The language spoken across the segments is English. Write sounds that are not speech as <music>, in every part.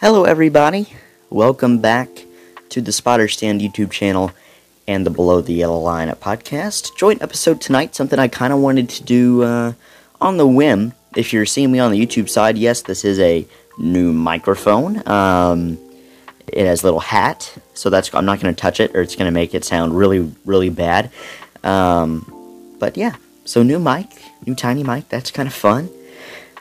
Hello, everybody. Welcome back to the Spotter Stand YouTube channel and the Below the Yellow Line podcast. Joint episode tonight, something I kind of wanted to do uh, on the whim. If you're seeing me on the YouTube side, yes, this is a new microphone. Um, it has a little hat, so that's I'm not going to touch it, or it's going to make it sound really, really bad. Um, but yeah, so new mic, new tiny mic. That's kind of fun.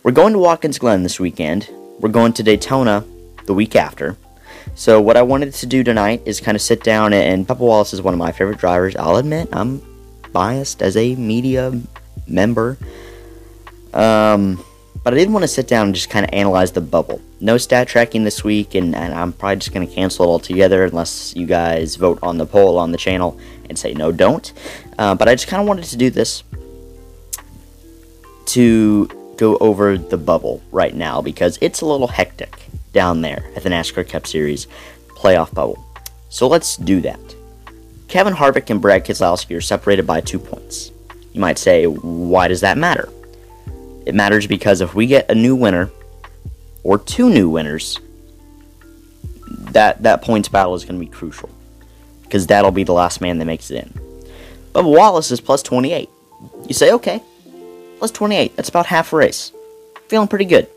We're going to Watkins Glen this weekend. We're going to Daytona the week after. So what I wanted to do tonight is kind of sit down and Bubba Wallace is one of my favorite drivers. I'll admit I'm biased as a media member. Um, but I did want to sit down and just kind of analyze the bubble. No stat tracking this week, and, and I'm probably just going to cancel it altogether unless you guys vote on the poll on the channel and say no, don't. Uh, but I just kind of wanted to do this to go over the bubble right now because it's a little hectic down there at the NASCAR Cup Series playoff bubble. So let's do that. Kevin Harvick and Brad Keselowski are separated by two points. You might say, why does that matter? It matters because if we get a new winner or two new winners, that that points battle is going to be crucial because that'll be the last man that makes it in. Bubba Wallace is plus 28. You say, okay, plus 28. That's about half a race. Feeling pretty good.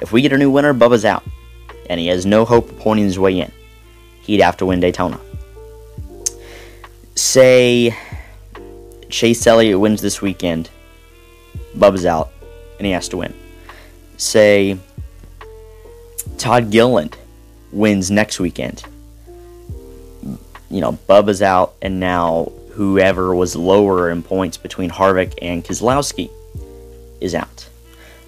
If we get a new winner, Bubba's out, and he has no hope of pointing his way in. He'd have to win Daytona. Say Chase Elliott wins this weekend, Bubba's out, and he has to win. Say Todd Gilliland wins next weekend. You know, Bubba's out, and now whoever was lower in points between Harvick and Keselowski is out.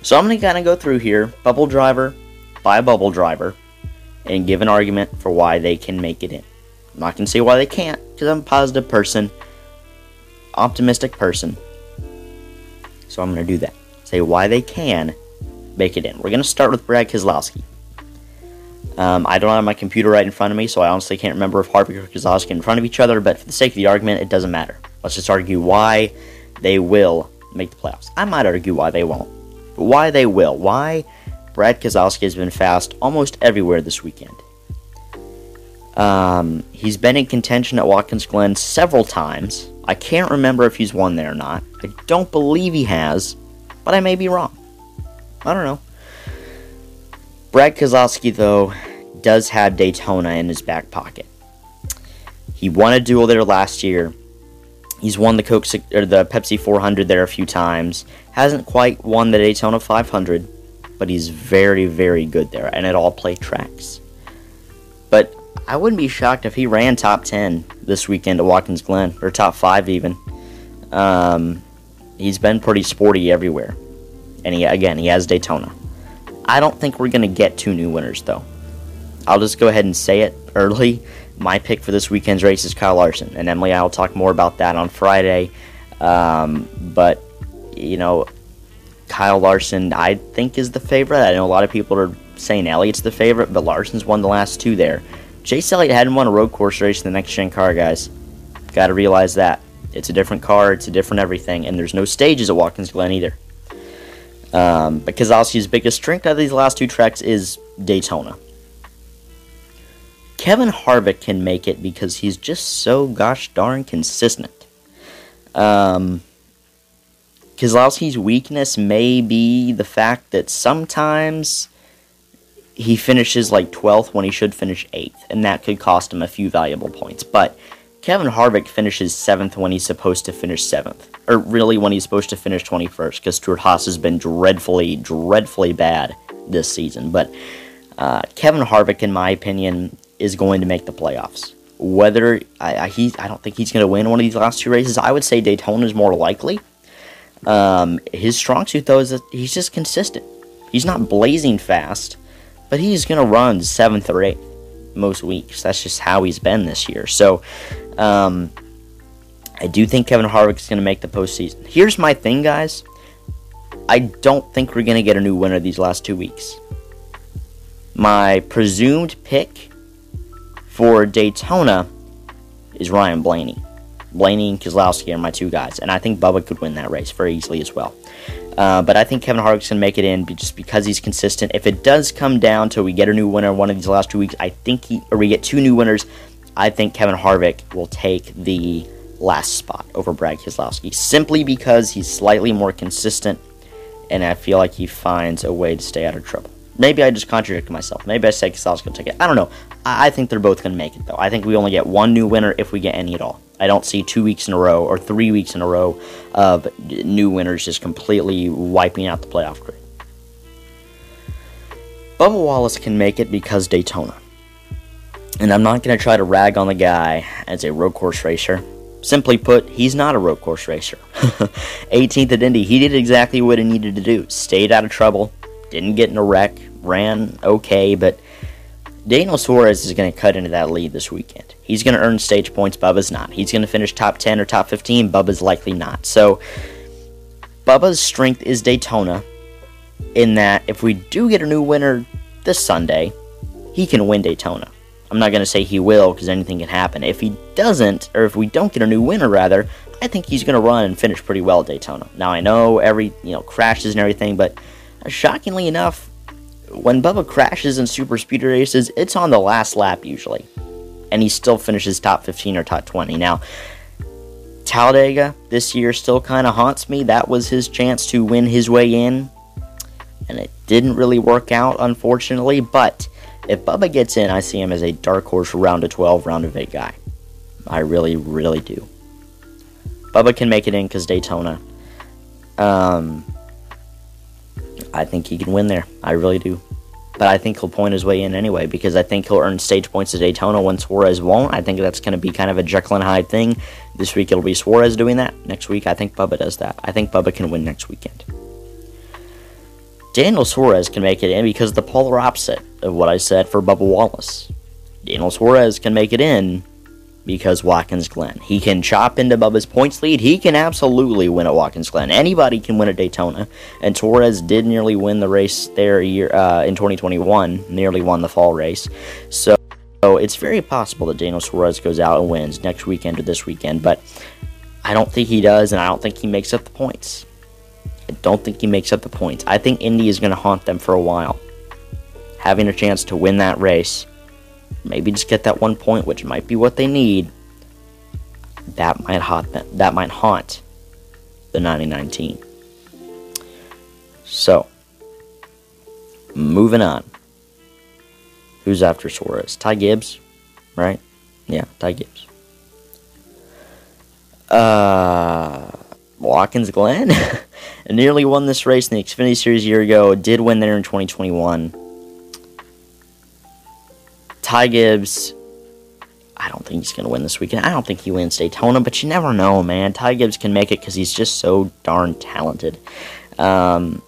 So I'm going to kind of go through here, bubble driver by bubble driver, and give an argument for why they can make it in. I'm not going to say why they can't, because I'm a positive person, optimistic person. So I'm going to do that. Say why they can make it in. We're going to start with Brad Keselowski. Um, I don't have my computer right in front of me, so I honestly can't remember if Harvick or Keselowski in front of each other, but for the sake of the argument, it doesn't matter. Let's just argue why they will make the playoffs. I might argue why they won't why they will. Why Brad Keselowski has been fast almost everywhere this weekend. Um, he's been in contention at Watkins Glen several times. I can't remember if he's won there or not. I don't believe he has, but I may be wrong. I don't know. Brad Keselowski, though, does have Daytona in his back pocket. He won a duel there last year. He's won the Coke or the Pepsi 400 there a few times. Hasn't quite won the Daytona 500, but he's very, very good there, and at all play tracks. But I wouldn't be shocked if he ran top 10 this weekend at Watkins Glen, or top 5 even. Um, he's been pretty sporty everywhere. And he, again, he has Daytona. I don't think we're going to get two new winners, though. I'll just go ahead and say it early my pick for this weekend's race is Kyle Larson, and Emily, I will talk more about that on Friday. Um, but you know, Kyle Larson, I think is the favorite. I know a lot of people are saying Elliott's the favorite, but Larson's won the last two there. Chase Elliott hadn't won a road course race in the next gen car, guys. Got to realize that it's a different car, it's a different everything, and there's no stages at Watkins Glen either. Um, but Keselowski's biggest strength out of these last two tracks is Daytona. Kevin Harvick can make it because he's just so gosh darn consistent. Um, Keselowski's weakness may be the fact that sometimes he finishes like 12th when he should finish 8th, and that could cost him a few valuable points. But Kevin Harvick finishes 7th when he's supposed to finish 7th. Or really when he's supposed to finish 21st, because Stewart-Haas has been dreadfully, dreadfully bad this season. But uh, Kevin Harvick, in my opinion, is going to make the playoffs. Whether I, I he I don't think he's going to win one of these last two races. I would say Daytona is more likely. Um, his strong suit though is that he's just consistent. He's not blazing fast, but he's going to run seventh or eighth most weeks. That's just how he's been this year. So, um, I do think Kevin Harvick is going to make the postseason. Here's my thing, guys. I don't think we're going to get a new winner these last two weeks. My presumed pick for Daytona is Ryan Blaney. Blaney and Keselowski are my two guys, and I think Bubba could win that race very easily as well. Uh, but I think Kevin Harvick's to make it in just because he's consistent. If it does come down to we get a new winner one of these last two weeks, I think he, or we get two new winners, I think Kevin Harvick will take the last spot over Brad Keselowski simply because he's slightly more consistent and I feel like he finds a way to stay out of trouble. Maybe I just contradicted myself. Maybe I said Keselowski will take it. I don't know. I think they're both going to make it, though. I think we only get one new winner if we get any at all. I don't see two weeks in a row or three weeks in a row of new winners just completely wiping out the playoff grid. Bubba Wallace can make it because Daytona. And I'm not going to try to rag on the guy as a road course racer. Simply put, he's not a road course racer. <laughs> 18th at Indy, he did exactly what he needed to do. Stayed out of trouble, didn't get in a wreck, ran okay, but Daniel Suarez is going to cut into that lead this weekend. He's going to earn stage points, Bubba's not. He's going to finish top 10 or top 15, Bubba's likely not. So, Bubba's strength is Daytona, in that if we do get a new winner this Sunday, he can win Daytona. I'm not going to say he will because anything can happen. If he doesn't, or if we don't get a new winner, rather, I think he's going to run and finish pretty well at Daytona. Now, I know every, you know, crashes and everything, but shockingly enough, when Bubba crashes in super speed races, it's on the last lap usually. And he still finishes top 15 or top 20. Now, Talladega this year still kind of haunts me. That was his chance to win his way in. And it didn't really work out, unfortunately. But if Bubba gets in, I see him as a dark horse round of 12, round of 8 guy. I really, really do. Bubba can make it in because Daytona. Um, I think he can win there. I really do. But I think he'll point his way in anyway because I think he'll earn stage points at Daytona when Suarez won't. I think that's going to be kind of a Jekyll and Hyde thing. This week it'll be Suarez doing that. Next week I think Bubba does that. I think Bubba can win next weekend. Daniel Suarez can make it in because the polar opposite of what I said for Bubba Wallace. Daniel Suarez can make it in because Watkins Glen. He can chop into Bubba's points lead. He can absolutely win at Watkins Glen. Anybody can win at Daytona, and Torres did nearly win the race there year uh, in 2021. Nearly won the fall race. So, so it's very possible that Daniel Suarez goes out and wins next weekend or this weekend, but I don't think he does, and I don't think he makes up the points. I don't think he makes up the points. I think Indy is going to haunt them for a while. Having a chance to win that race, maybe just get that one point, which might be what they need. That might haunt them. That might haunt the 2019. So, moving on. Who's after Suarez? Ty Gibbs, right? Yeah, Ty Gibbs. Uh, Watkins Glen <laughs> nearly won this race in the Xfinity Series a year ago. Did win there in 2021. Ty Gibbs, I don't think he's going to win this weekend. I don't think he wins Daytona, but you never know, man. Ty Gibbs can make it because he's just so darn talented. Um,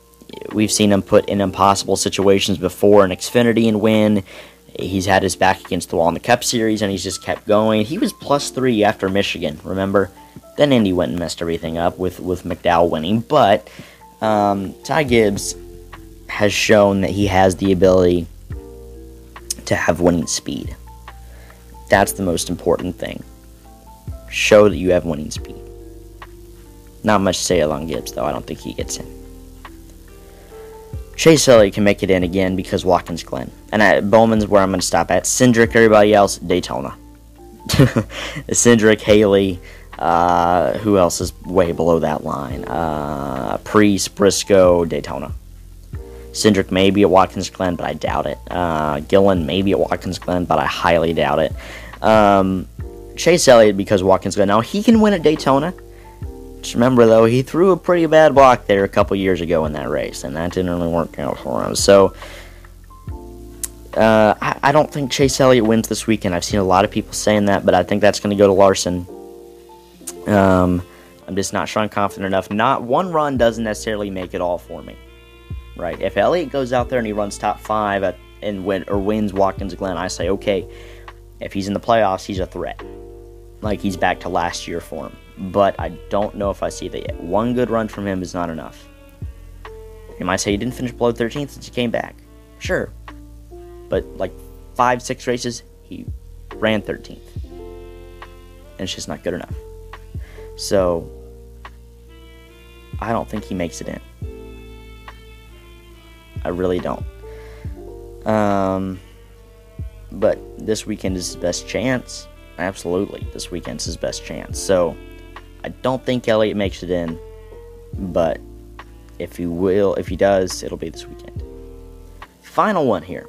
we've seen him put in impossible situations before in Xfinity and win. He's had his back against the wall in the Cup Series, and he's just kept going. He was plus three after Michigan, remember? Then Indy went and messed everything up with, with McDowell winning. But um, Ty Gibbs has shown that he has the ability to have winning speed. That's the most important thing. Show that you have winning speed. Not much to say along Gibbs, though. I don't think he gets in. Chase Elliott can make it in again because Watkins Glen. And at Bowman's where I'm going to stop at. Cindric, everybody else, Daytona. <laughs> Cindric, Haley, uh, who else is way below that line? Uh, Preece, Briscoe, Daytona. Cindric may be at Watkins Glen, but I doubt it. Uh, Gilliland may be at Watkins Glen, but I highly doubt it. Um, Chase Elliott because Watkins Glen. Now he can win at Daytona. Just remember though, he threw a pretty bad block there a couple years ago in that race, and that didn't really work out for him. So uh, I, I, don't think Chase Elliott wins this weekend. I've seen a lot of people saying that, but I think that's going to go to Larson. Um, I'm just not sure I'm confident enough. Not one run doesn't necessarily make it all for me, right? If Elliott goes out there and he runs top five at, and win or wins Watkins Glen, I say okay. If he's in the playoffs, he's a threat. Like he's back to last year form. But I don't know if I see that yet. One good run from him is not enough. You might say he didn't finish below 13th since he came back. Sure. But like five, six races, he ran 13th. And it's just not good enough. So I don't think he makes it in. I really don't. Um, but this weekend is his best chance. Absolutely, this weekend's his best chance. So I don't think Elliott makes it in, but if he will, if he does, it'll be this weekend. Final one here.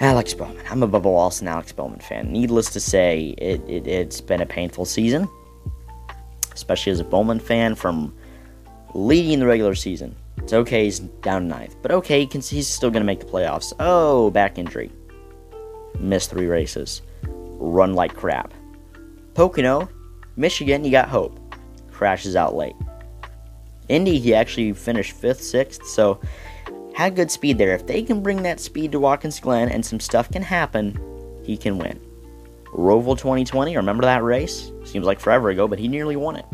Alex Bowman. I'm a Bubba Wallace and Alex Bowman fan. Needless to say, it, it, it's been a painful season, especially as a Bowman fan from leading the regular season. It's okay, he's down ninth, but okay, he's still going to make the playoffs. Oh, back injury. Missed three races. Run like crap. Pocono, Michigan, you got hope. Crashes out late. Indy, he actually finished fifth, sixth, so had good speed there. If they can bring that speed to Watkins Glen and some stuff can happen, he can win. Roval 2020, remember that race? Seems like forever ago, but he nearly won it.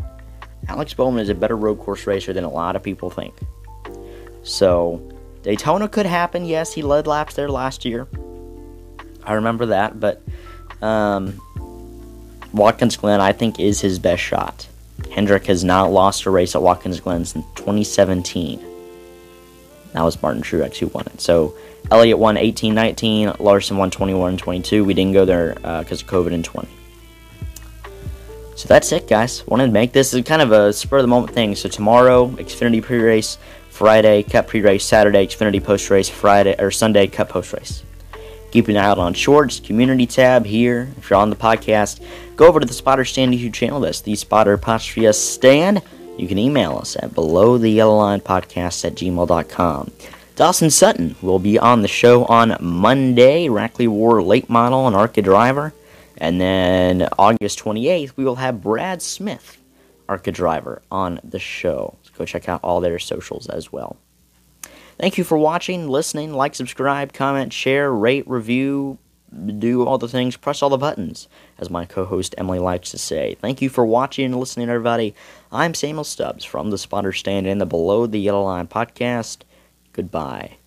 Alex Bowman is a better road course racer than a lot of people think. So, Daytona could happen. Yes, he led laps there last year. I remember that, but um, Watkins Glen, I think, is his best shot. Hendrick has not lost a race at Watkins Glen since 2017. That was Martin Truex who won it. So Elliott won 18 19, Larson won 21 22. We didn't go there because uh, of COVID in 20. So that's it, guys. Wanted to make this kind of a spur of the moment thing. So tomorrow, Xfinity pre race. Friday, Cup pre race. Saturday, Xfinity post race. Friday or Sunday, Cup post race. Keep an eye out on shorts, community tab here. If you're on the podcast, go over to the Spotter Stand YouTube channel. That's the Spotter Apostrophe Stand. You can email us at below the yellow line podcast at gmail.com. Dawson Sutton will be on the show on Monday. Rackley War late model and ARCA driver. And then August 28th, we will have Brad Smith, ARCA driver, on the show. So go check out all their socials as well. Thank you for watching, listening, like, subscribe, comment, share, rate, review, do all the things, press all the buttons, as my co host Emily likes to say. Thank you for watching and listening, everybody. I'm Samuel Stubbs from the Spotter Stand and the Below the Yellow Line podcast. Goodbye.